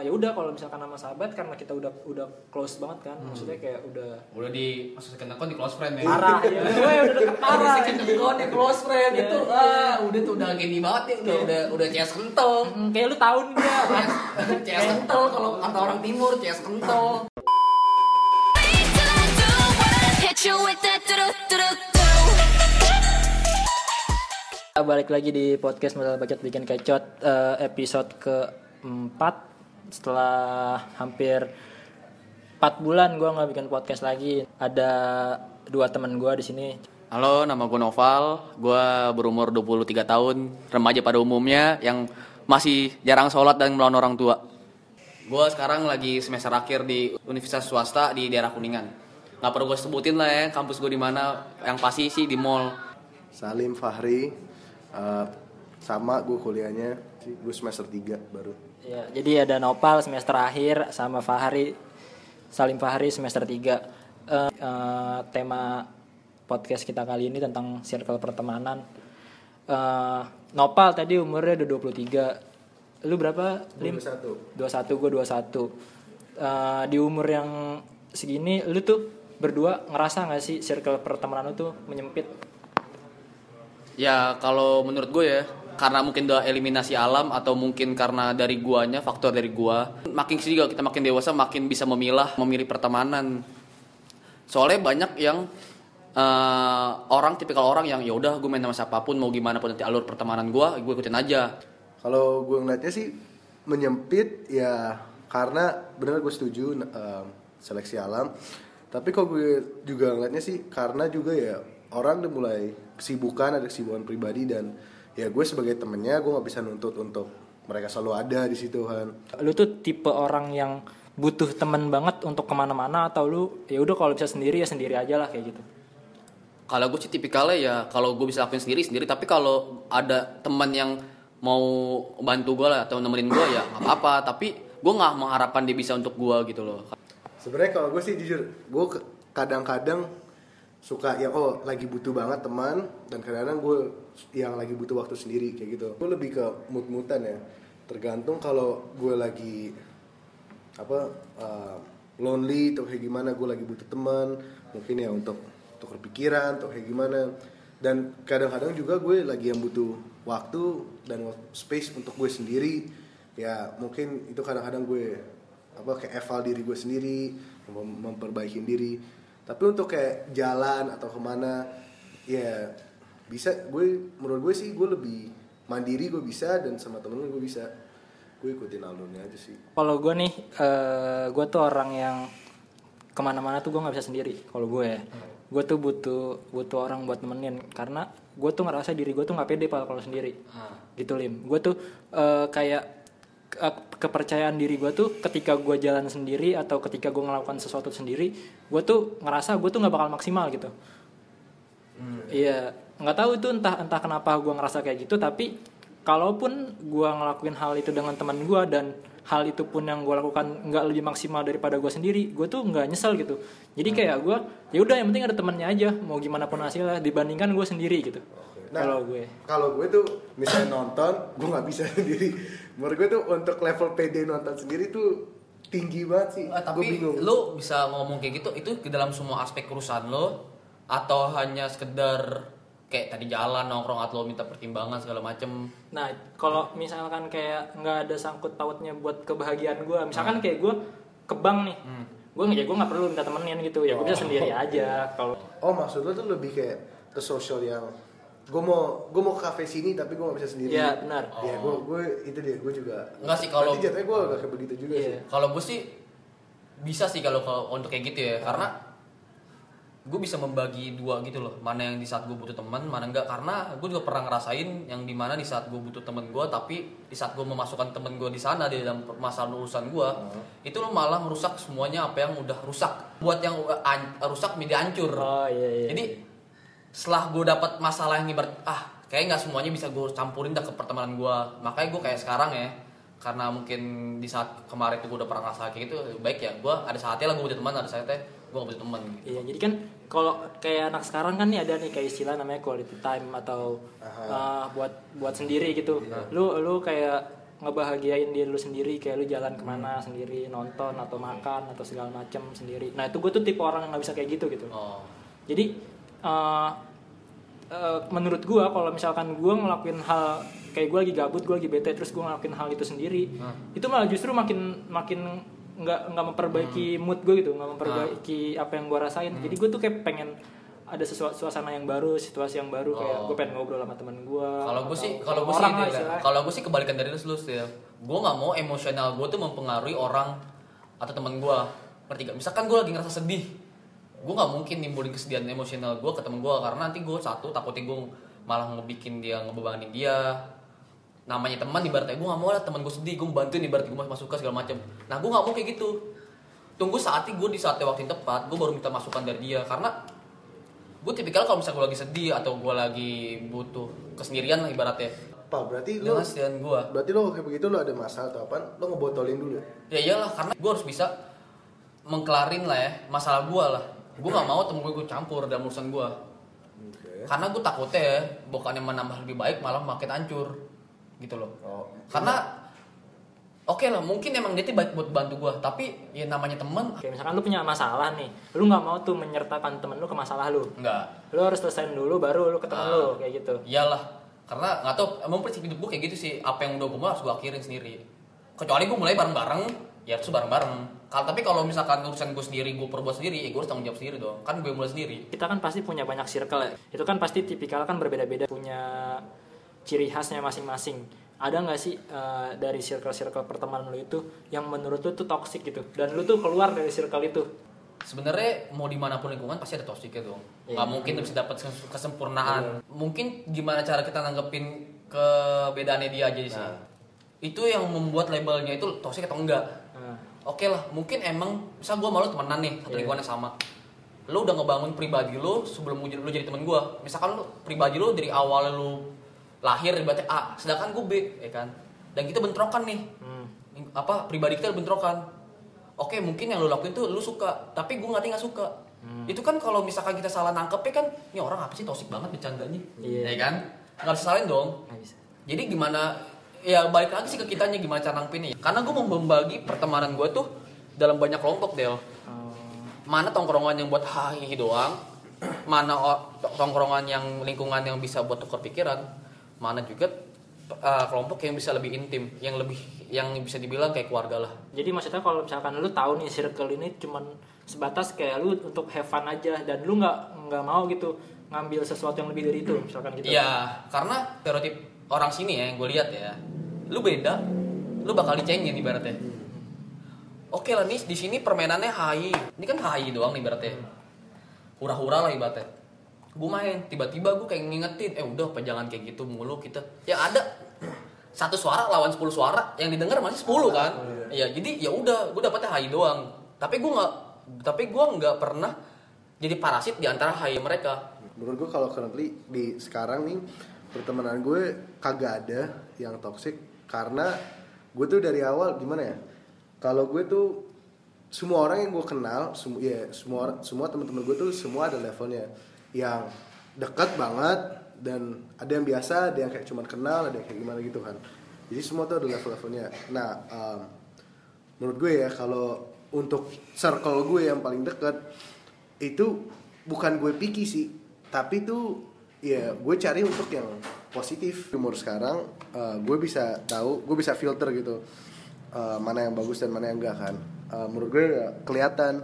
ya udah kalau misalkan sama sahabat karena kita udah udah close banget kan maksudnya kayak udah Udah di masuk second account di close friend ya. parah ya gue udah deket Udah parah. second account di close friend itu ah udah tuh udah gini banget nih udah udah udah CS kental. Hmm, kayak lu tahun dia. CS kental kalau kata orang timur CS kental. Balik lagi di podcast modal bacot bikin kecot eh, episode keempat setelah hampir 4 bulan gue nggak bikin podcast lagi ada dua teman gue di sini Halo, nama gue Noval. Gue berumur 23 tahun, remaja pada umumnya yang masih jarang sholat dan melawan orang tua. Gue sekarang lagi semester akhir di universitas swasta di daerah Kuningan. Gak perlu gue sebutin lah ya kampus gue di mana. Yang pasti sih di mall. Salim Fahri eh, sama gue kuliahnya gue semester 3 baru. Ya jadi ada Nopal semester akhir sama Fahri Salim Fahri semester 3 Eh, eh, tema podcast kita kali ini tentang circle pertemanan. Eh, Nopal tadi umurnya udah 23 lu berapa Lim? 21 21 gue 21 Eh, di umur yang segini lu tuh berdua ngerasa gak sih circle pertemanan lu tuh menyempit? Ya kalau menurut gue ya karena mungkin udah eliminasi alam atau mungkin karena dari guanya faktor dari gua. Makin sih kalau kita makin dewasa makin bisa memilah memilih pertemanan. Soalnya banyak yang eh, orang tipikal orang yang ya udah gue main sama siapa pun mau gimana pun nanti alur pertemanan gua gue ikutin aja. Kalau gue ngeliatnya sih menyempit ya karena benar gue setuju eh, seleksi alam. Tapi kalau gue juga ngeliatnya sih karena juga ya orang udah mulai kesibukan ada kesibukan pribadi dan ya gue sebagai temennya gue nggak bisa nuntut untuk mereka selalu ada di situ kan lu tuh tipe orang yang butuh temen banget untuk ke mana-mana atau lu ya udah kalau bisa sendiri ya sendiri aja lah kayak gitu? Kalau gue sih tipikalnya ya kalau gue bisa lakuin sendiri sendiri. Tapi kalau ada teman yang mau bantu gue lah atau nemenin gue ya nggak apa-apa. Tapi gue nggak mengharapkan dia bisa untuk gue gitu loh. Sebenarnya kalau gue sih jujur, gue kadang-kadang suka ya oh lagi butuh banget teman dan kadang-kadang gue yang lagi butuh waktu sendiri kayak gitu. Gue lebih ke mood-moodan ya. Tergantung kalau gue lagi apa uh, lonely atau kayak gimana gue lagi butuh teman mungkin ya untuk untuk berpikiran atau kayak gimana dan kadang-kadang juga gue lagi yang butuh waktu dan space untuk gue sendiri ya mungkin itu kadang-kadang gue apa kayak eval diri gue sendiri mem- memperbaiki diri tapi untuk kayak jalan atau ke mana ya bisa gue menurut gue sih gue lebih mandiri gue bisa dan sama temen gue bisa. Gue ikutin alurnya aja sih. Kalau gue nih eh gue tuh orang yang ke mana-mana tuh gue nggak bisa sendiri kalau gue. Ya gue tuh butuh butuh orang buat nemenin karena gue tuh ngerasa diri gue tuh nggak pede Pal, kalau sendiri. Gitu lim. Gue tuh eh, kayak ke- kepercayaan diri gue tuh ketika gue jalan sendiri atau ketika gue melakukan sesuatu sendiri gue tuh ngerasa gue tuh nggak bakal maksimal gitu. Iya, nggak tahu itu entah entah kenapa gue ngerasa kayak gitu. Tapi kalaupun gue ngelakuin hal itu dengan teman gue dan hal itu pun yang gue lakukan nggak lebih maksimal daripada gue sendiri, gue tuh nggak nyesel gitu. Jadi kayak gue, ya udah yang penting ada temannya aja, mau gimana pun hasilnya dibandingkan gue sendiri gitu. Nah, Kalau gue, kalau gue tuh misalnya nonton gue nggak bisa sendiri menurut gue tuh untuk level PD nonton sendiri tuh tinggi banget sih gue tapi bingung lu bisa ngomong kayak gitu itu ke dalam semua aspek urusan lo atau hanya sekedar kayak tadi jalan nongkrong atau lo minta pertimbangan segala macem nah kalau misalkan kayak nggak ada sangkut pautnya buat kebahagiaan gue, misalkan kayak gue ke bank nih, gue nggak ya gue nggak perlu minta temenin gitu, ya gue bisa sendiri aja. Kalau oh maksud lo tuh lebih kayak ke sosial yang gue mau gue mau ke kafe sini tapi gue gak bisa sendiri Iya, benar. ya gue gue itu dia gue juga Enggak sih, kalau- jatuhnya gue agak kayak begitu juga Iya. sih Kalau gue sih bisa sih kalau kalau untuk kayak gitu ya, karena gue bisa membagi dua gitu loh, mana yang di saat gue butuh teman, mana enggak. Karena gue juga pernah ngerasain yang di mana di saat gue butuh teman gue, tapi di saat gue memasukkan teman gue di sana di dalam masalah urusan gue, itu lo malah merusak semuanya apa yang udah rusak. Buat yang rusak menjadi hancur. Oh iya iya. Jadi setelah gue dapat masalah yang ibarat ah kayak nggak semuanya bisa gue campurin dah ke pertemanan gue makanya gue kayak sekarang ya karena mungkin di saat kemarin itu gue udah pernah ngerasa kayak gitu baik ya gue ada saatnya lah gue butuh teman ada saatnya gue gak butuh teman gitu. Iya, jadi kan kalau kayak anak sekarang kan nih ada nih kayak istilah namanya quality time atau uh, buat buat sendiri gitu. Lu lu kayak ngebahagiain diri lu sendiri kayak lu jalan ke mana sendiri nonton atau makan atau segala macam sendiri. Nah itu gue tuh tipe orang yang nggak bisa kayak gitu gitu. Oh. Jadi eh, eh, menurut gue kalau misalkan gue ngelakuin hal kayak gue lagi gabut gue lagi bete terus gue ngelakuin hal itu sendiri itu malah justru makin makin nggak nggak memperbaiki mood gue gitu nggak memperbaiki apa yang gue rasain. Jadi gue tuh kayak pengen ada sesuatu suasana yang baru situasi yang baru kayak Oh. gue pengen ngobrol sama temen gue kalau gue sih kalau gue sih kalau gue sih kebalikan dari lu sih. Gue nggak mau emosional gue tuh mempengaruhi orang atau teman gue ngerti gak misalkan gue lagi ngerasa sedih gue nggak mungkin nimbulin kesedihan emosional gue ke temen gue karena nanti gue satu takutnya gue malah ngebikin dia ngebebanin dia namanya teman ibaratnya gue gak mau lah teman gue sedih gue bantuin ibaratnya gue masuk suka segala macam nah gue nggak mau kayak gitu. Tunggu saatnya gue di saatnya waktu yang tepat gue baru minta masukan dari dia. Karena gue tipikal kalau misalnya gue lagi sedih atau gue lagi butuh kesendirian lah ibaratnya. Pak, berarti lu kesedihan gue berarti lo kayak begitu lo ada masalah atau apa? Lo ngebotolin dulu. ya? Iyalah karena gue harus bisa mengkelarin lah ya masalah gue lah. Gue nggak mau temen gue campur dalam urusan gue Oke. karena gue takutnya ya bukannya menambah lebih baik malah makin hancur gitu loh. Oh. karena oke lah mungkin emang dia tuh baik buat bantu gue tapi ya namanya temen. Kayak misalkan lu punya masalah nih lu nggak mau tuh menyertakan temen lu ke masalah lu. Enggak lu harus selesaiin dulu baru lu ke temen Ah. lu kayak gitu. iyalah. Karena nggak tau emang prinsip hidup gue kayak gitu sih. Apa yang udah gue mau harus gue akhirin sendiri. Kecuali gue mulai bareng-bareng ya harus bareng-bareng. Kalau tapi kalau misalkan urusan gue sendiri gue perbuat sendiri ya gue harus tanggung jawab sendiri dong. Kan gue mulai sendiri. Kita kan pasti punya banyak circle ya. Itu kan pasti tipikal kan berbeda-beda. Punya ciri khasnya masing-masing. Ada nggak sih eh, dari circle-circle pertemanan lu itu yang menurut lu tuh toxic gitu? Dan lu tuh keluar dari circle itu? Sebenarnya mau di mana pun lingkungan pasti ada toksiknya dong Iya. nggak mungkin bisa dapat kes- kesempurnaan. Mungkin gimana cara kita nanggepin kebedaannya dia aja sih. Itu yang membuat labelnya itu toksik atau enggak? Nah, oke lah mungkin emang misal gue malu temenan nih satu Iya. lingkungan yang sama. Lu udah ngebangun pribadi lu sebelum lu jadi- lu jadi temen gue misalkan lu pribadi lu dari awal lu lahir ibaratnya A sedangkan gue B ya kan? Dan kita bentrokan nih. Hmm. apa pribadi kita bentrokan. Oke mungkin yang lu lakuin tuh lu suka tapi gue nggak nggak suka. Hmm. itu kan kalau misalkan kita salah nangkepnya kan ini orang apa sih? Tosik banget bercandanya. Iya. ya kan? Nggak bisa salahin dong. Bisa. Jadi gimana ya balik lagi sih ke kitanya gimana cara nangkepinnya karena gue mau membagi pertemanan gue tuh dalam banyak kelompok Del. Oh, mana tongkrongan yang buat hahihi doang mana tongkrongan yang lingkungan yang bisa buat tukar pikiran mana juga uh, kelompok yang bisa lebih intim yang lebih yang bisa dibilang kayak keluarga lah jadi maksudnya kalau misalkan lu tahu nih circle ini cuman sebatas kayak lu untuk have fun aja dan lu nggak nggak mau gitu ngambil sesuatu yang lebih dari itu misalkan gitu Iya, karena stereotip orang sini ya yang gue lihat ya, lu beda, lu bakal dicengin ibaratnya. Oke lah nih di sini permainannya hai, ini kan hai doang nih ibaratnya. Hura-hura lah ibaratnya. Gue main, tiba-tiba gue kayak ngingetin, eh udah apa jangan kayak gitu mulu kita. Ya ada satu suara lawan 10 suara, yang didengar masih 10 kan. Iya, jadi ya udah, gue dapetnya hai doang. Tapi gue nggak, tapi gue nggak pernah jadi parasit di antara hai mereka. Menurut gue kalau currently di sekarang nih pertemanan gue kagak ada yang toxic karena gue tuh dari awal gimana ya? Kalau gue tuh semua orang yang gue kenal, semua ya semua semua teman-teman gue tuh semua ada levelnya yang dekat banget dan ada yang biasa, ada yang kayak cuman kenal, ada yang kayak gimana gitu kan. Jadi semua tuh ada level-levelnya. Nah, um, menurut gue ya kalau untuk circle gue yang paling dekat itu bukan gue picky sih tapi tuh ya gue cari untuk yang positif umur sekarang eh, gue bisa tahu gue bisa filter gitu eh, mana yang bagus dan mana yang enggak kan Eh, menurut gue ya kelihatan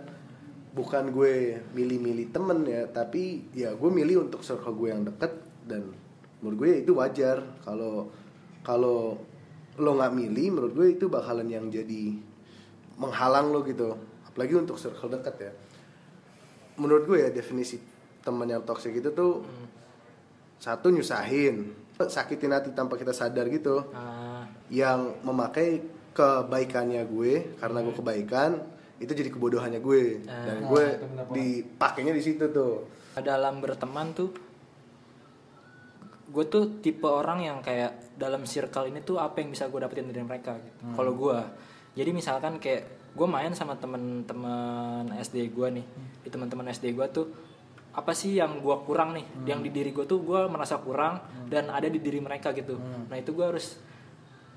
bukan gue milih-milih temen ya tapi ya gue milih untuk circle gue yang deket dan menurut gue itu wajar. Kalau kalau lo nggak milih menurut gue itu bakalan yang jadi menghalang lo gitu. Apalagi untuk circle dekat ya. Menurut gue ya definisi teman yang toxic itu tuh satu nyusahin sakitin hati tanpa kita sadar gitu. Ah, yang memakai kebaikannya gue karena gue kebaikan itu jadi kebodohannya gue. Dan gue dipakainya di situ tuh. Dalam berteman tuh gue tuh tipe orang yang kayak dalam circle ini tuh apa yang bisa gue dapetin dari mereka gitu. Kalau gue, jadi misalkan kayak gue main sama temen-temen SD gue nih, di teman-teman SD gue tuh apa sih yang gue kurang nih, yang di diri gue tuh gue merasa kurang dan ada di diri mereka gitu. Nah itu gue harus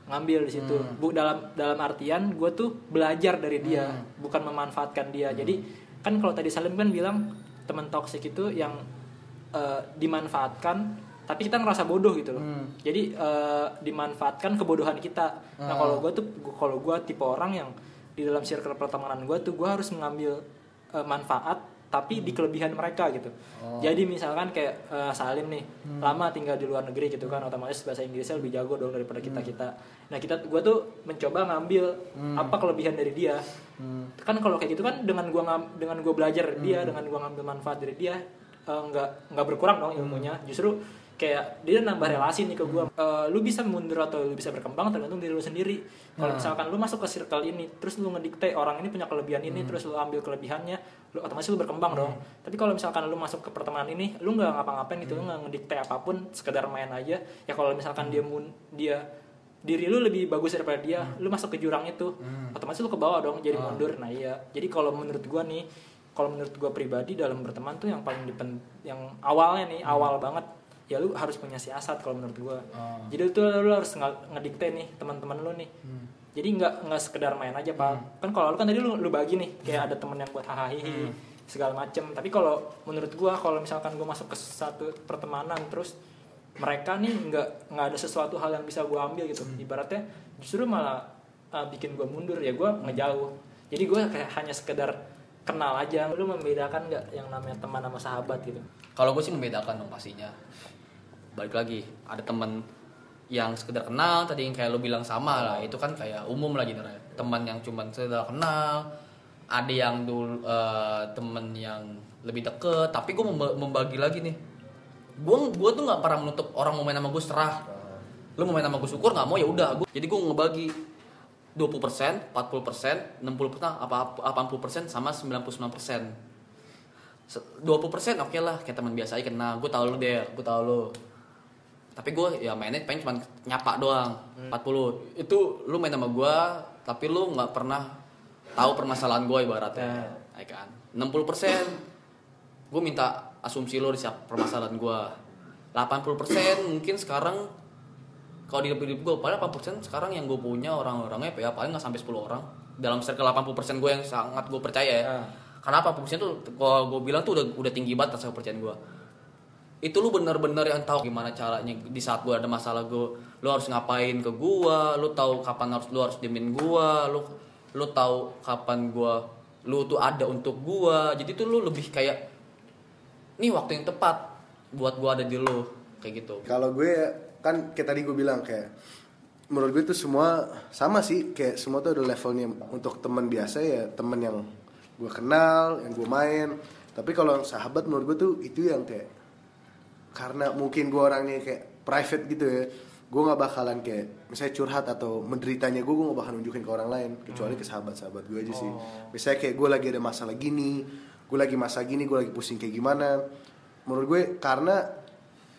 ngambil di situ Hmm. bu dalam dalam artian gue tuh belajar dari dia bukan memanfaatkan dia Hmm. jadi kan kalau tadi Salim kan bilang teman toksik itu yang eh, dimanfaatkan tapi kita ngerasa bodoh gitu loh Hmm. jadi eh, dimanfaatkan kebodohan kita nah Ah. kalau gue tuh kalau gue tipe orang yang di dalam circle pertemanan gue tuh gue harus mengambil eh, manfaat tapi di kelebihan mereka gitu Hmm. Oh. jadi misalkan kayak eh, Salim nih Hmm. lama tinggal di luar negeri gitu kan otomatis bahasa Inggrisnya lebih jago dong daripada Hmm. kita kita nah kita gue tuh mencoba ngambil apa kelebihan dari dia Hmm. kan kalau kayak gitu kan dengan ngam, dengan gua belajar dari dia dengan gua ngambil manfaat dari dia eh, nggak nggak berkurang dong ilmunya justru kayak dia nambah relasi nih ke gua. Eh, lu bisa mundur atau lu bisa berkembang tergantung diri lu sendiri. Kalau misalkan lu masuk ke circle ini terus lu ngedikte orang ini punya kelebihan ini terus lu ambil kelebihannya lu otomatis lu berkembang dong. Tapi kalau misalkan lu masuk ke pertemanan ini lu nggak ngapa-ngapain gitu lu nggak ngedikte apa pun sekedar main aja. Ya kalau misalkan dia mun dia diri lu lebih bagus daripada dia lu masuk ke jurang itu otomatis lu ke bawah dong jadi mundur. Nah iya. Jadi kalau menurut gua nih kalau menurut gua pribadi dalam berteman tuh yang paling dipen yang awalnya nih awal banget ya lu harus punya siasat kalau menurut gua. Oh. jadi itu lu harus nge- ngedikte nih teman-teman lu nih. Jadi nggak nggak sekedar main aja pak. Kan kalau lu kan tadi lu, lu bagi nih kayak ada temen yang buat hahaha segala macem. Tapi kalau menurut gua kalau misalkan gua masuk ke satu pertemanan terus mereka nih nggak nggak ada sesuatu hal yang bisa gua ambil gitu. Ibaratnya justru malah uh, bikin gua mundur ya gua ngejauh jadi gua kayak hanya sekedar kenal aja. Lu membedakan nggak yang namanya teman sama sahabat gitu? Kalau gue sih membedakan dong pastinya. Balik lagi, ada teman yang sekedar kenal tadi yang kayak lo bilang sama lah. Itu kan kayak umum lah gitu teman yang cuman sekedar kenal ada yang dulu eh, temen yang lebih deket. Tapi gue membagi lagi nih. Gue gue tuh nggak pernah menutup orang mau main sama gue serah. Lo mau main sama gue syukur nggak mau ya udah. Gue jadi gue ngebagi 20%, 40%, 60%, apa 80% sama 99%. Se- 20% oke lah kayak teman biasa aja kenal gue tau lu deh gue tau lu tapi gue ya mainnya pengen cuma nyapa doang 40 itu lu main sama gue tapi lu nggak pernah tahu permasalahan gue ibaratnya ya. kan? 60% gue minta asumsi lu di permasalahan gue 80% mungkin sekarang kalau di hidup gue paling 80% sekarang yang gue punya orang-orangnya ya paling nggak sampai 10 orang. Dalam circle 80% gue yang sangat gue percaya ya. Ya. karena apa persen tuh kalau gue bilang tuh udah udah tinggi banget rasa kepercayaan gue itu lu bener-bener yang tahu gimana caranya di saat gue ada masalah gue lu harus ngapain ke gue lu tahu kapan harus lu harus diemin gue lu lu tahu kapan gue lu tuh ada untuk gue jadi tuh lu lebih kayak nih waktu yang tepat buat gue ada di lu. Kayak gitu. Kalau gue kan kayak tadi gue bilang kayak menurut gue itu semua sama sih. Kayak semua tuh ada levelnya. Untuk teman biasa ya teman yang gue kenal yang gue main. Tapi kalau sahabat menurut gue tuh itu yang kayak karena mungkin gue orangnya kayak private gitu ya gue nggak bakalan kayak misalnya curhat atau menderitanya gue gue nggak bakalan nunjukin ke orang lain kecuali ke sahabat-sahabat gue aja sih. Misalnya kayak gue lagi ada masalah gini gue lagi masalah gini gue lagi pusing kayak gimana. Menurut gue karena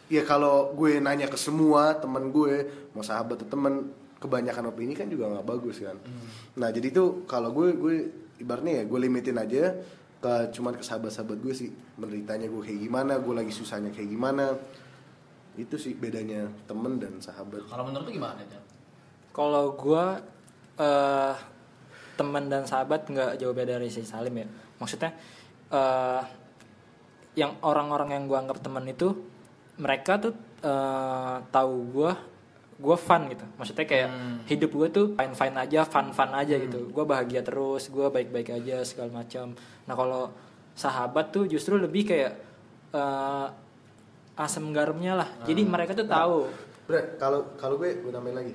ya kalau gue nanya ke semua teman gue mau sahabat atau teman kebanyakan opini kan juga nggak bagus kan. Nah jadi tuh kalau gue gue ibaratnya ya gue limitin aja ke cuman ke sahabat-sahabat gue sih menderitanya gue kayak gimana gue lagi susahnya kayak gimana itu sih bedanya temen dan sahabat kalau menurut lu gimana Jam? Kalau gua eh teman dan sahabat nggak jauh beda dari si Salim ya. Maksudnya eh yang orang-orang yang gua anggap teman itu mereka tuh eh tahu gua gua fun gitu. Maksudnya kayak hidup gua tuh fine fine aja, fun fun aja gitu. Gua bahagia terus, gua baik baik aja segala macam. Nah kalau sahabat tuh justru lebih kayak eh asam garamnya lah. Jadi mereka tuh tahu. Bre, kalau kalau gue gue nambahin lagi.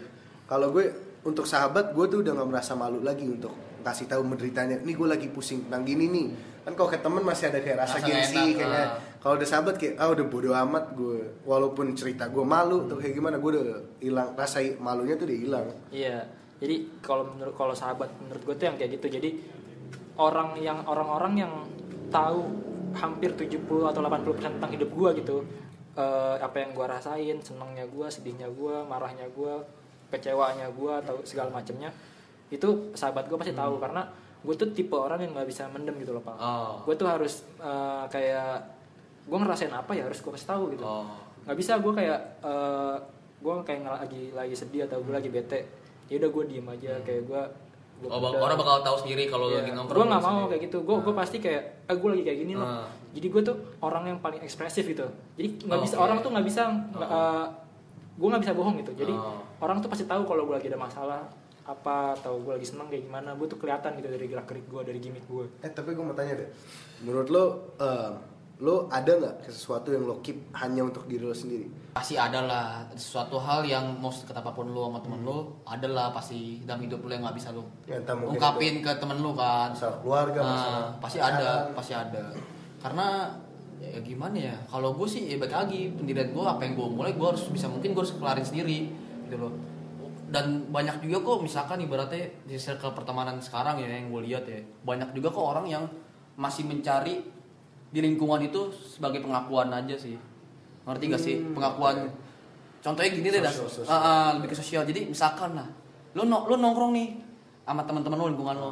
Kalau gue untuk sahabat gue tuh udah nggak merasa malu lagi untuk kasih tahu menderitanya. Nih gue lagi pusing tentang gini nih. Kan kalau ke temen masih ada kayak rasa gengsi kayaknya. ah. Kalau udah sahabat kayak ah udah bodo amat gue. Walaupun cerita gue malu atau kayak gimana gue udah hilang rasa malunya tuh udah hilang. Iya. Jadi kalau menurut kalau sahabat menurut gue tuh yang kayak gitu. Jadi orang yang orang-orang yang tahu hampir 70 atau 80% tentang hidup gue gitu. Eh, apa yang gue rasain, senangnya gue, sedihnya gue, marahnya gue, kecewanya gue atau segala macamnya. Itu sahabat gue pasti tahu karena gue tuh tipe orang yang nggak bisa mendem gitu loh pak. Oh. Gue tuh harus eh, kayak gue ngerasain apa ya harus gue kasih tahu gitu Oh. nggak bisa gue kayak eh gue kayak lagi lagi sedih atau gue lagi bete ya udah gue diem aja kayak gue Oh, bak- orang bakal tahu sendiri kalau Iya. lagi nongkrong. gue nggak mau sendiri. kayak gitu gue gue pasti kayak ah gue lagi kayak gini loh Ah. jadi gue tuh orang yang paling ekspresif gitu jadi nggak bisa Oke. orang tuh nggak bisa nggak, eh, gue nggak bisa bohong gitu jadi Oh. orang tuh pasti tahu kalau gue lagi ada masalah apa atau gue lagi seneng kayak gimana gue tuh kelihatan gitu dari gerak gerik gue dari gimmick gue Eh tapi gue mau tanya deh, menurut lo, eh, lo ada nggak sesuatu yang lo keep hanya untuk diri lo sendiri? pasti ada lah. Sesuatu hal yang mau sedekat apa pun lu sama temen lu ada lah pasti dalam hidup lu yang nggak bisa lu Ya, ungkapin ke temen lu kan. Masalah keluarga, Nah, masalah pasti pacaran. ada pasti ada. Karena ya gimana ya kalau gue sih ya baik lagi pendirian gue apa yang gue mulai gue harus bisa mungkin gue harus kelarin sendiri gitu loh dan banyak juga kok misalkan ibaratnya di circle pertemanan sekarang ya yang gue lihat ya banyak juga kok orang yang masih mencari di lingkungan itu sebagai pengakuan aja sih. Ngerti gak sih? Pengakuan. contohnya gini deh dah Hmm, Sosial, sosial. Ah, ah, lebih ke sosial. Jadi misalkan lah lu no, lu nongkrong nih sama teman-teman lu lingkungan lo.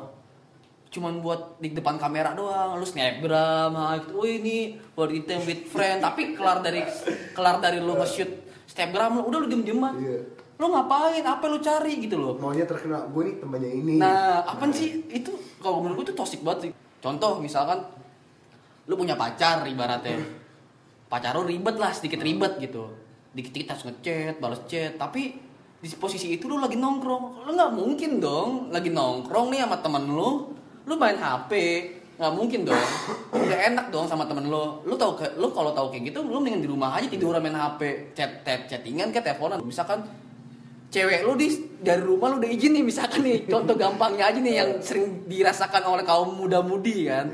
Cuman buat di depan kamera doang lu snapgram gitu oh ini buat item with friend. Tapi kelar dari kelar dari lu nge-shoot snapgram lu udah lu diem-dieman. Iya. Lu ngapain apa lu cari gitu loh Maunya terkenal, gue nih temannya ini. Nah, apa sih itu kalau menurut gue itu toxic banget sih. Contoh misalkan lu punya pacar ibaratnya. Pacar lu ribet lah, sedikit ribet gitu. Dikit-dikit harus ngechat, balas chat, tapi di posisi itu lu lagi nongkrong. Lu nggak mungkin dong lagi nongkrong nih sama temen lu, lu main HP. nggak mungkin dong udah enak dong sama temen lu lu tau lu kalau tahu kayak gitu lu mendingan di rumah aja tiduran main HP chat chat chattingan kayak teleponan misalkan cewek lu di dari rumah lu udah izin nih misalkan nih. Contoh gampangnya aja nih yang sering dirasakan oleh kaum muda-mudi kan.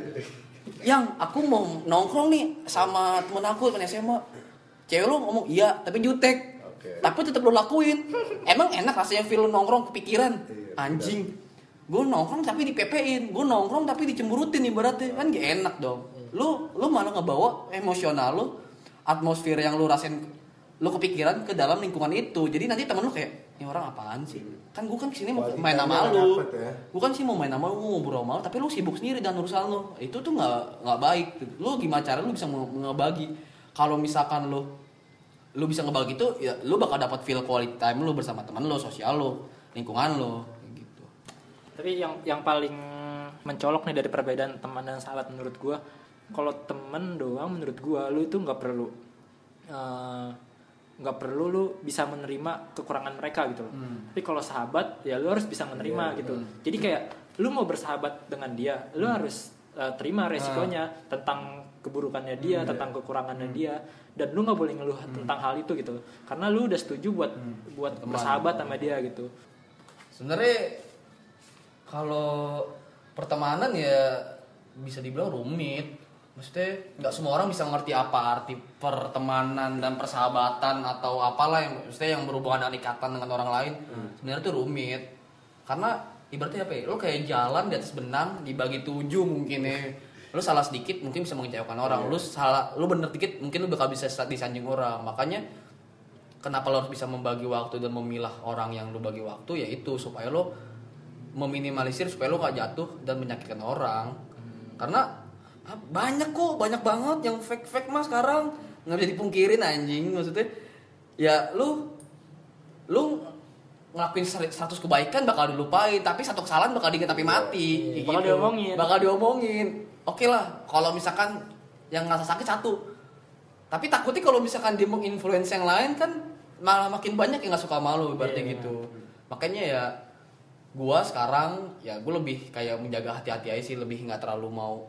Yang aku mau nongkrong nih sama temen aku temen SMA cewek lu ngomong iya tapi jutek. Oke. tapi tetap lu lakuin. Emang enak rasanya feel lu nongkrong kepikiran? Iya, anjing. gue nongkrong tapi dipepein. Gue nongkrong tapi dicemburutin ibaratnya. Kan gak enak dong. Lu lu malah ngebawa emosional lu atmosfer yang lu rasain lu kepikiran ke dalam lingkungan itu. Jadi nanti temen lu kayak ini orang apaan sih? Kan gue kan ke sini mau main sama time-nya lu. ya. gue kan sih mau main sama lu mau ngobrol sama lu tapi lu sibuk sendiri dan urusan lu. Itu tuh nggak nggak baik. Lu gimana cara lu bisa nge- ngebagi? Kalau misalkan lu lu bisa ngebagi itu ya lu bakal dapat feel quality time lu bersama teman lu sosial lu lingkungan lu kayak gitu. Tapi yang yang paling mencolok nih dari perbedaan teman dan sahabat menurut gua, kalau temen doang menurut gua lu itu nggak perlu eh, nggak perlu lu bisa menerima kekurangan mereka gitu loh. Tapi kalau sahabat ya lu harus bisa menerima gitu. Jadi kayak lu mau bersahabat dengan dia, lu harus eh, terima resikonya tentang keburukannya dia, tentang kekurangannya dia dan lu nggak boleh ngeluh tentang hal itu gitu. Karena lu udah setuju buat buat bersahabat sama dia gitu. sebenarnya kalau pertemanan ya bisa dibilang rumit maksudnya nggak semua orang bisa ngerti apa arti pertemanan dan persahabatan atau apalah yang maksudnya yang berhubungan dengan ikatan dengan orang lain. Sebenarnya itu rumit. Karena ibaratnya apa ya? Lo kayak jalan di atas benang dibagi tujuh mungkin ya. Lo salah sedikit mungkin bisa mengecewakan orang. Lo salah lo bener dikit mungkin lo bakal bisa disanjung orang. Makanya kenapa lo harus bisa membagi waktu dan memilah orang yang lo bagi waktu? Ya itu supaya lo meminimalisir supaya lo nggak jatuh dan menyakitkan orang. Karena ah, banyak kok banyak banget yang fake fake mas sekarang. Nggak bisa dipungkirin anjing maksudnya. Ya lu lu ngelakuin 100 kebaikan bakal dilupain tapi satu kesalahan bakal diingat tapi mati. kayak Bakal gitu. diomongin. bakal diomongin. Oke lah kalau misalkan yang ngerasa sakit satu. Tapi takutnya kalau misalkan dia menginfluence yang lain kan malah makin banyak yang nggak suka malu ibaratnya Iya. gitu. Makanya ya gua sekarang ya gue lebih kayak menjaga hati-hati aja sih lebih nggak terlalu mau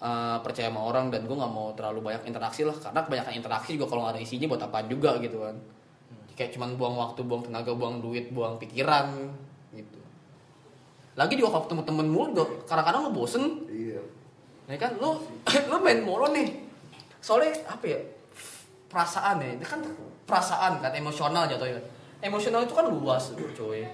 uh, percaya sama orang dan gue nggak mau terlalu banyak interaksi lah karena kebanyakan interaksi juga kalau nggak ada isinya buat apaan juga gitu kan. Kayak cuman buang waktu buang tenaga buang duit buang pikiran gitu. Lagi juga kalau ketemu temen mulu juga kadang-kadang lo bosen. Iya. ya kan? Lu lu main mulu nih. Soalnya apa ya perasaan ya ini kan perasaan kan emosional jatuhnya. Emosional itu kan luas cuy.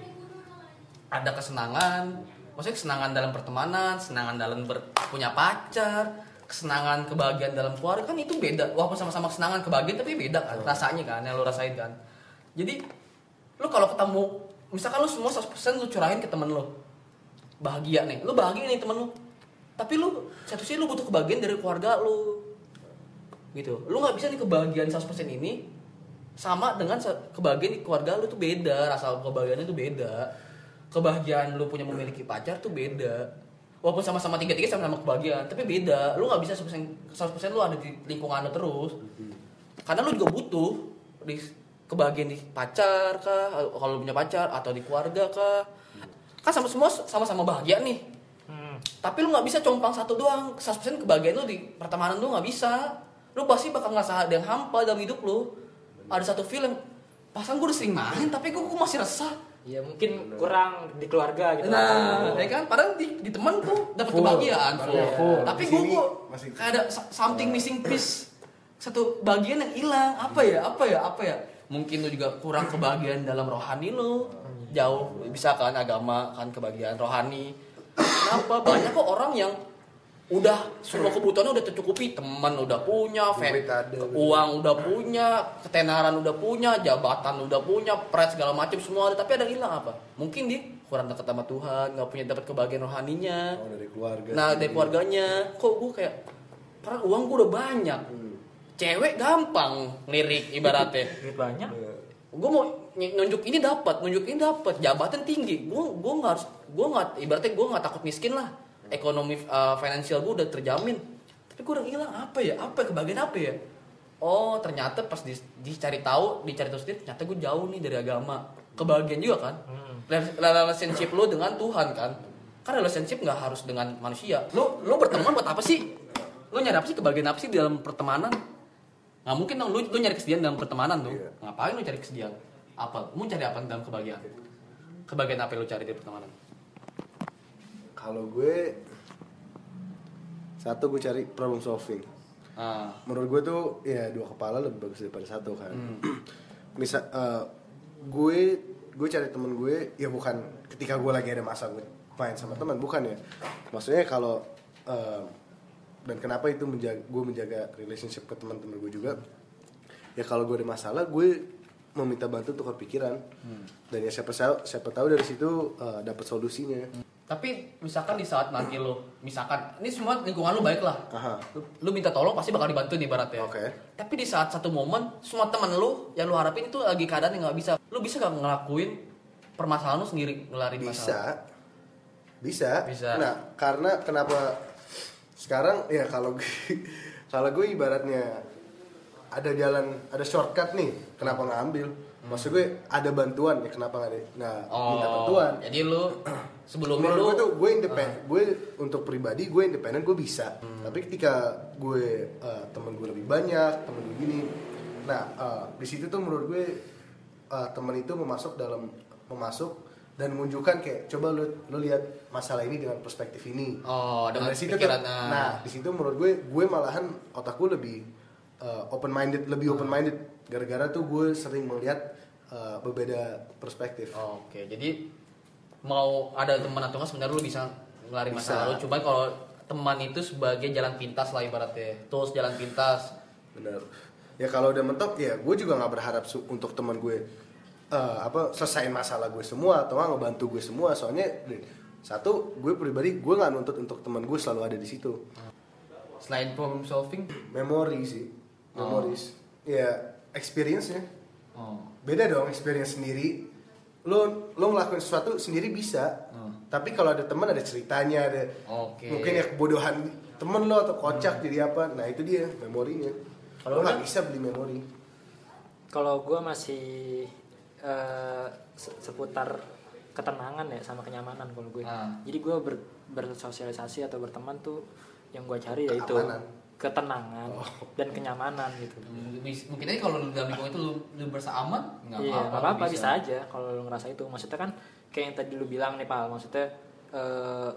Ada kesenangan maksudnya kesenangan dalam pertemanan kesenangan dalam ber- punya pacar kesenangan kebahagiaan dalam keluarga kan itu beda. Walaupun sama-sama kesenangan kebahagiaan tapi beda kan rasanya kan yang lu rasain kan. Jadi lu kalau ketemu misalkan lu semua 100% lu curahin ke temen lu. Bahagia nih. Lu bahagia nih temen lu. Tapi lu satu sisi lu butuh kebahagiaan dari keluarga lu. Gitu. Lu nggak bisa nih kebahagiaan 100% ini sama dengan kebahagiaan di keluarga lu tuh beda rasa kebahagiaannya tuh beda kebahagiaan lu punya memiliki pacar tuh beda. Walaupun sama-sama tiga tiga sama-sama kebahagiaan tapi beda. Lu nggak bisa 100% 100% lu ada di lingkungan lu terus. Karena lu juga butuh di kebahagiaan di pacar kah kalau lu punya pacar atau di keluarga kah. Kan sama semua sama-sama bahagia nih. Hmm. tapi lu nggak bisa compang satu doang. 100% kebahagiaan lu di pertemanan lu nggak bisa. Lu pasti bakal ngerasa ada yang hampa dalam hidup lu. Ada satu film pasang gue udah sering main tapi gue, masih resah Ya mungkin kurang di keluarga gitu. nah ya kan? Padahal di, di teman tuh dapat kebahagiaan. Full. Iya, full. tapi gue kok ada so- something missing piece. Satu bagian yang hilang. Apa ya? Apa ya? Apa ya? Mungkin lu juga kurang kebahagiaan dalam rohani lu. Jauh bisa kan agama kan kebahagiaan rohani. Kenapa? Banyak kok orang yang udah semua kebutuhannya udah tercukupi. Teman udah punya ada, uang udah punya ketenaran udah punya jabatan udah punya pride segala macam semua ada. Tapi ada yang hilang apa? Mungkin dia kurang dekat sama Tuhan nggak punya dapat kebahagiaan rohaninya. Oh, dari keluarga. nah dari keluarganya. Kok gue kayak karena uang gue udah banyak. Cewek gampang lirik ibaratnya. Banyak. gue mau nunjuk ini dapat nunjuk ini dapat. Jabatan tinggi. Gue gue nggak harus gue nggak ibaratnya gue nggak takut miskin lah ekonomi uh, finansial gue udah terjamin. Tapi gue udah hilang apa ya? Apa ya? kebahagiaan apa ya? Oh ternyata pas di- dicari tahu dicari tahu sendiri ternyata gue jauh nih dari agama. Kebahagiaan juga kan? Rel- relationship lo dengan Tuhan kan? Kan relationship nggak harus dengan manusia. Lo lo berteman buat apa sih? Lo nyari apa sih? Kebahagiaan apa sih di dalam pertemanan? Nggak mungkin dong lu, lu nyari kesedihan dalam pertemanan tuh. Iya. ngapain lu cari kesedihan? Apa? Lu cari apa dalam kebahagiaan? Kebahagiaan apa yang lu cari dari pertemanan Kalau gue satu gue cari problem solving. ah Menurut gue tuh ya dua kepala lebih bagus daripada satu kan. Hmm. Misal eh, gue gue cari temen gue ya bukan ketika gue lagi ada masa gue main sama teman bukan ya. Maksudnya kalau eh, dan kenapa itu menjaga gue menjaga relationship ke teman-teman gue juga ya kalau gue ada masalah gue meminta bantu untuk kepikiran dan ya siapa tahu siapa tahu dari situ eh, dapat solusinya tapi misalkan di saat nanti lu misalkan ini semua lingkungan lu baik lah. Aha. lu minta tolong pasti bakal dibantu nih ibaratnya. Oke. tapi di saat satu momen semua teman lu yang lu harapin itu lagi keadaan yang nggak bisa. Lu bisa gak ngelakuin permasalahan lu sendiri ngelarin bisa masalah? Bisa. Bisa. nah karena kenapa sekarang ya kalau kalau gue ibaratnya ada jalan ada shortcut nih kenapa nggak ambil? Maksud gue ada bantuan ya kenapa nggak ada- nggak minta bantuan. oh jadi lu sebelumnya menurut lu gue tuh gue independen gue untuk pribadi gue independen gue bisa. Tapi ketika gue eh, temen gue lebih banyak temen gue gini. Nah eh, di situ tuh menurut gue eh, temen itu memasuk dalam memasuk dan menunjukkan kayak coba lu lu lihat masalah ini dengan perspektif ini. Oh, Dan dengan dari situ pikiran, ah. nah di situ menurut gue gue malahan otak gue lebih open minded lebih open minded gara-gara tuh gue sering melihat eh, berbeda perspektif. Oke, jadi mau ada teman atau enggak sebenarnya lu bisa ngelarin Bisa. masalah lu. Cuma kalau teman itu sebagai jalan pintas lah ibaratnya. Tools jalan pintas. bener ya kalau udah mentok ya gue juga nggak berharap untuk teman gue eh, apa selesaiin masalah gue semua atau nggak ngebantu gue semua soalnya satu gue pribadi gue nggak nuntut untuk teman gue selalu ada di situ Selain problem solving, memori sih memories ya experience nya oh. beda dong experience sendiri lo lo ngelakuin sesuatu sendiri bisa tapi kalau ada teman ada ceritanya ada Oke. mungkin ya kebodohan temen lo atau kocak jadi apa nah itu dia memorinya Kalau nggak bisa beli memori Kalau gue masih se- seputar ketenangan ya sama kenyamanan kalau gue. Ah. Jadi gue ber, bersosialisasi atau berteman tuh yang gue cari yaitu Keamanan. Ketenangan dan kenyamanan gitu. Mungkin aja kalau lu dalam lingkungan itu lu, lu berasa aman, nggak Iya, apa-apa. apa-apa bisa. aja kalau lu ngerasa itu. Maksudnya kan kayak yang tadi lu bilang nih Pak, maksudnya eh,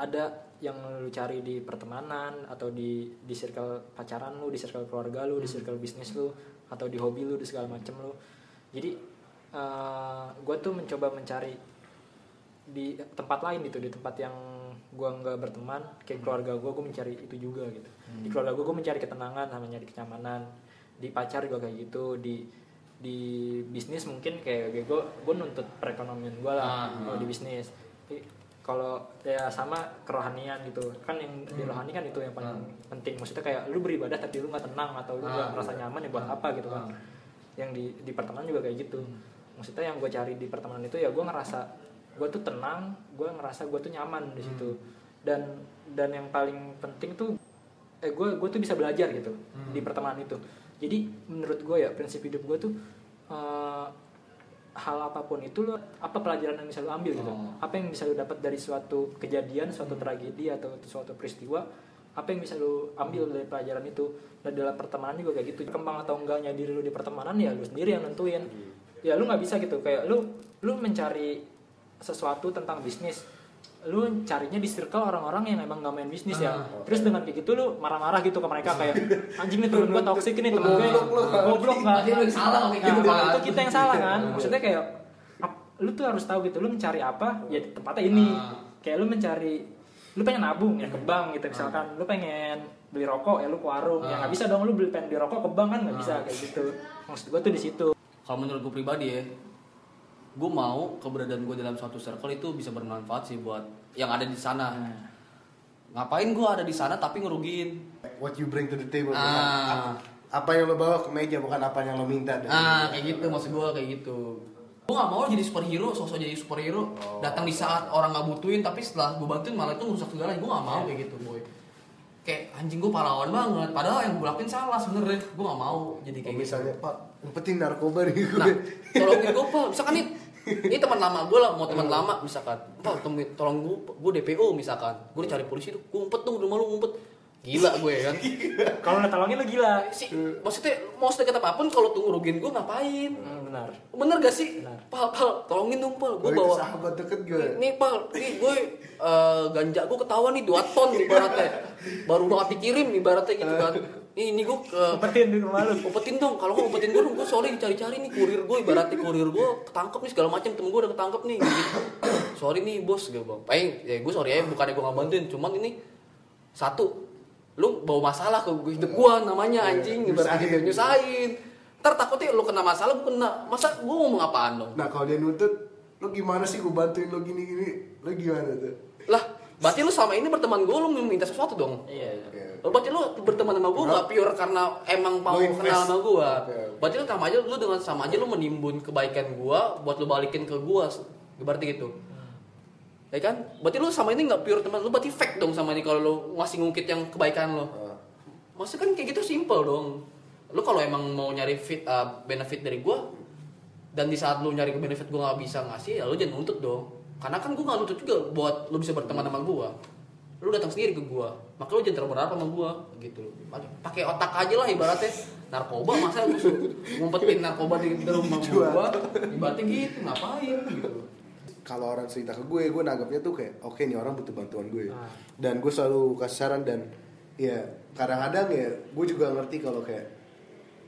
ada yang lu cari di pertemanan atau di di circle pacaran lu, di circle keluarga lu, di circle bisnis lu atau di hobi lu, di segala macem lu. Jadi gue tuh mencoba mencari di tempat lain gitu, di tempat yang gue nggak berteman, kayak keluarga gue, gue mencari itu juga gitu. Di keluarga gue, gue mencari ketenangan sama nyari kenyamanan. Di pacar juga kayak gitu, di di bisnis mungkin kayak gue gue nuntut perekonomian gue lah Ah, kalau di bisnis. Tapi kalau ya sama kerohanian gitu. Kan yang di rohani kan itu yang paling penting. Maksudnya kayak lu beribadah tapi lu nggak tenang atau lu nggak Ah. merasa nyaman ya buat apa gitu kan. yang di di pertemanan juga kayak gitu. Maksudnya yang gue cari di pertemanan itu ya gue ngerasa gue tuh tenang gue ngerasa gue tuh nyaman di situ. Dan dan yang paling penting tuh eh gue gue tuh bisa belajar gitu di pertemanan itu. Jadi menurut gue ya prinsip hidup gue tuh eh, hal apa pun itu lo apa pelajaran yang bisa lo ambil gitu. Oh. apa yang bisa lo dapat dari suatu kejadian suatu tragedi atau suatu peristiwa apa yang bisa lo ambil dari pelajaran itu. Dan dalam pertemanan juga kayak gitu. Kembang atau enggaknya diri lo di pertemanan ya lo sendiri yang nentuin. Ya lu nggak bisa gitu. Kayak lu lu mencari sesuatu tentang bisnis lu carinya di circle orang-orang yang emang nggak main bisnis ya. Terus dengan kayak gitu lu marah-marah gitu ke mereka kayak anjing nih temen gue toxic ini temen gue goblok lu yang salah gitu itu kita yang salah kan? Maksudnya kayak lu tuh harus tahu gitu lu mencari apa ya di tempatnya ini. Ah. kayak lu mencari lu pengen nabung ya ke bank gitu misalkan. Lu pengen beli rokok ya lu ke warung. Ya Ah. nggak bisa dong lu beli pengen beli rokok ke bank kan nggak bisa kayak gitu. Maksud gue tuh di situ. Kalau menurut gue pribadi ya, gue mau keberadaan gue dalam suatu circle itu bisa bermanfaat sih buat yang ada di sana. Ngapain gue ada di sana tapi ngerugiin? what you bring to the table Ah. apa yang lo bawa ke meja bukan apa yang lo minta dari Ah, kayak gitu maksud gue kayak gitu. Gue gak mau jadi superhero, sosok jadi superhero, datang di saat orang nggak butuhin, tapi setelah gue bantuin malah itu merusak segalanya. Gue gak mau kayak gitu. Kayak anjing gue pahlawan banget, padahal yang gue lakuin salah sebenernya. Gue gak mau jadi kayak gitu. misalnya pak umpetin narkoba nih gue Nah, tolongin gue pak. Misalkan nih, ini teman lama gue lah, mau teman lama misalkan. Pak, tolong, tolong gue, gue DPO misalkan. Gue dicari polisi tuh, gue ngumpet tuh, rumah lu ngumpet. Gila gue kan. kalau nggak tolongin lu gila Si, maksudnya mau sedekat apa pun kalau tuh ngerugiin gue ngapain? Hmm, benar Bener gak sih? Benar. Pal, pal, tolongin dong pal. Gue Gue bawa. sahabat deket gue Nih pal, nih gue eh, ganja gue ketahuan nih 2 ton nih ibaratnya. Baru banget dikirim ibaratnya gitu kan. Nih, ini gue ke umpetin di rumah lu umpetin dong kalau nggak umpetin gue gue sorry dicari-cari nih kurir gue ibaratnya kurir gue ketangkep nih segala macam temen gue udah ketangkep nih gitu. sorry nih bos gue bang paling ya gue sorry aja bukannya gue nggak bantuin cuman ini satu lu bawa masalah ke hidup gue namanya anjing ibaratnya gitu nyusahin. nyusahin ntar takutnya lu kena masalah gue kena masa gue ngomong apaan dong nah kalau dia nuntut lo gimana sih gue bantuin lo gini gini lo gimana tuh lah berarti lu sama ini berteman gue lu minta sesuatu dong iya iya Ya. Oh, berarti lu berteman sama gue gak pure karena emang mau Lu kenal sama gue. Oke, oke. Berarti lu sama aja lu dengan sama aja lu menimbun kebaikan gue buat lu balikin ke gue. Berarti gitu. Ya kan? Berarti lu sama ini gak pure teman lu berarti fake dong sama ini kalau lu ngasih ngungkit yang kebaikan lo. Ah. Maksudnya kan kayak gitu simple dong. Lu kalau emang mau nyari fit uh, benefit dari gue dan di saat lu nyari benefit gue nggak bisa ngasih ya lu jangan nuntut dong. Karena kan gue nggak nuntut juga buat lu bisa berteman sama gue. Lu datang sendiri ke gue, maka lu jangan terlalu berharap sama gue gitu. Pakai otak aja lah ibaratnya narkoba masa lu ngumpetin narkoba di, di rumah gue, ibaratnya gitu ngapain gitu. Kalau orang cerita ke gue gue nanggapnya tuh kayak oke nih orang butuh bantuan gue Ah. dan gue selalu kasih saran dan ya kadang-kadang ya gue juga ngerti kalau kayak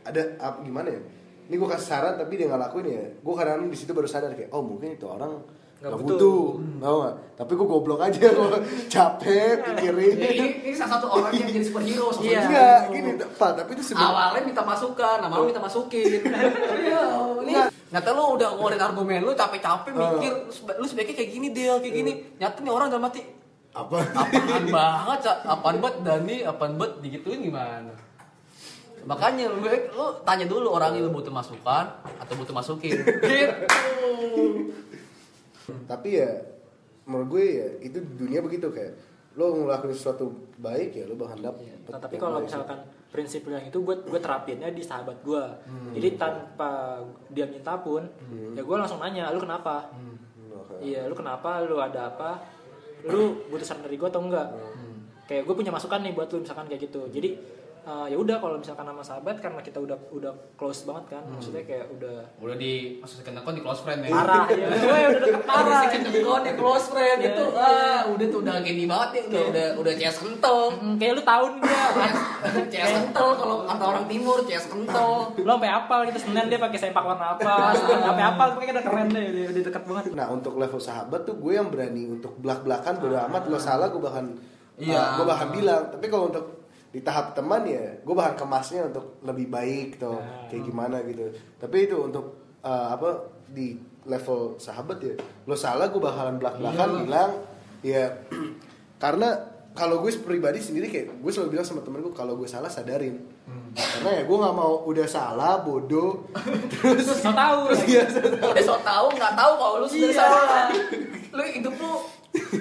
ada ap- gimana ya ini gue kasih saran tapi dia nggak lakuin ya gue kadang-kadang di situ baru sadar kayak oh mungkin itu orang Nggak butuh. tau nggak tapi gue goblok aja gue capek pikirin Ya, ini, ini salah satu orang yang jadi superhero Iya. enggak gini pak tapi itu sebenarnya awalnya minta masukan, nama lu minta masukin. Iya. Nyata lu udah ngeluarin argumen lu capek-capek mikir lu sebaiknya kayak gini Del, kayak gini. Nyata nih orang dalam hati apa apaan banget, Cak? apaan banget Dani, apaan banget digituin gimana? Makanya lu, lu tanya dulu orangnya lu butuh masukan atau butuh masukin. Gitu. Tapi ya menurut gue ya itu dunia begitu kayak lo ngelakuin sesuatu baik ya lo bakal dapet Nah, tapi kalau sih. misalkan prinsip yang itu gue gue terapinnya di sahabat gue jadi tanpa dia minta pun ya gue langsung nanya lu kenapa? Oke. iya lu kenapa? Lu ada apa? Lu butuh saran dari gue atau enggak? Kayak gue punya masukan nih buat lu misalkan kayak gitu. Jadi eh, ya udah kalau misalkan sama sahabat karena kita udah udah close banget kan maksudnya kayak udah Udah di masuk second account di close friend ya. parah ya gue udah deket parah account di close friend Iya. itu ah udah tuh udah gini banget ya udah udah udah CS kental. Hmm, kayak lu tahu nih dia CS kental kalau kata orang timur CS kental. lo sampai apal gitu senin dia pakai sempak warna apa sampai apal pokoknya udah keren deh udah, udah deket banget Nah untuk level sahabat tuh gue yang berani untuk belak-belakan bodo amat lo salah gue bahkan Iya. gue bahkan bilang tapi kalau untuk di tahap teman ya gue bahkan kemasnya untuk lebih baik tuh Nah. kayak gimana gitu tapi itu untuk uh, apa di level sahabat ya lo salah gue bakalan belak-belakan Iya. bilang ya karena kalau gue pribadi sendiri kayak gue selalu bilang sama temen gue kalau gue salah sadarin karena ya gue nggak mau udah salah bodoh terus Terus tau tahu. Udah so tau nggak tahu kalau lu sebenarnya salah. Lu hidup lu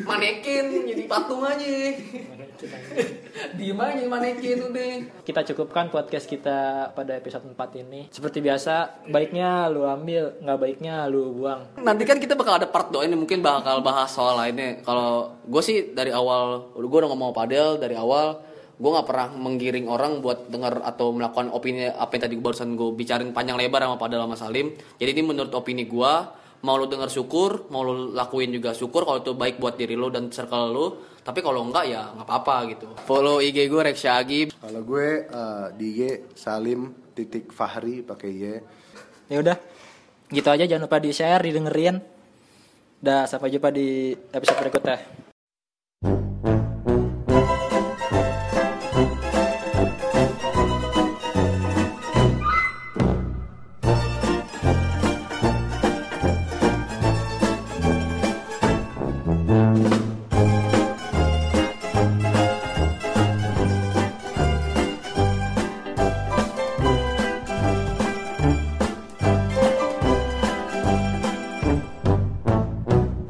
manekin jadi patung aja. Diem aja manekin udah. Kita cukupkan podcast kita pada episode 4 ini. Seperti biasa, baiknya lu ambil, nggak baiknya lu buang. Nanti kan kita bakal ada part 2 ini mungkin bakal bahas soal lainnya. Kalau gue sih dari awal, gue udah ngomong Padel dari awal, gue nggak pernah menggiring orang buat dengar atau melakukan opini apa yang tadi barusan gue bicarain panjang lebar sama Padel sama Salim. Jadi ini menurut opini gue, mau lu denger syukur, mau lu lakuin juga syukur kalau itu baik buat diri lu dan circle lu. Tapi kalau enggak ya nggak apa-apa gitu. Follow IG gue Rex Shagi. kalau gue eh, di IG Salim titik Fahri pakai Y Ya udah, gitu aja jangan lupa di share, didengerin. Dah sampai jumpa di episode berikutnya.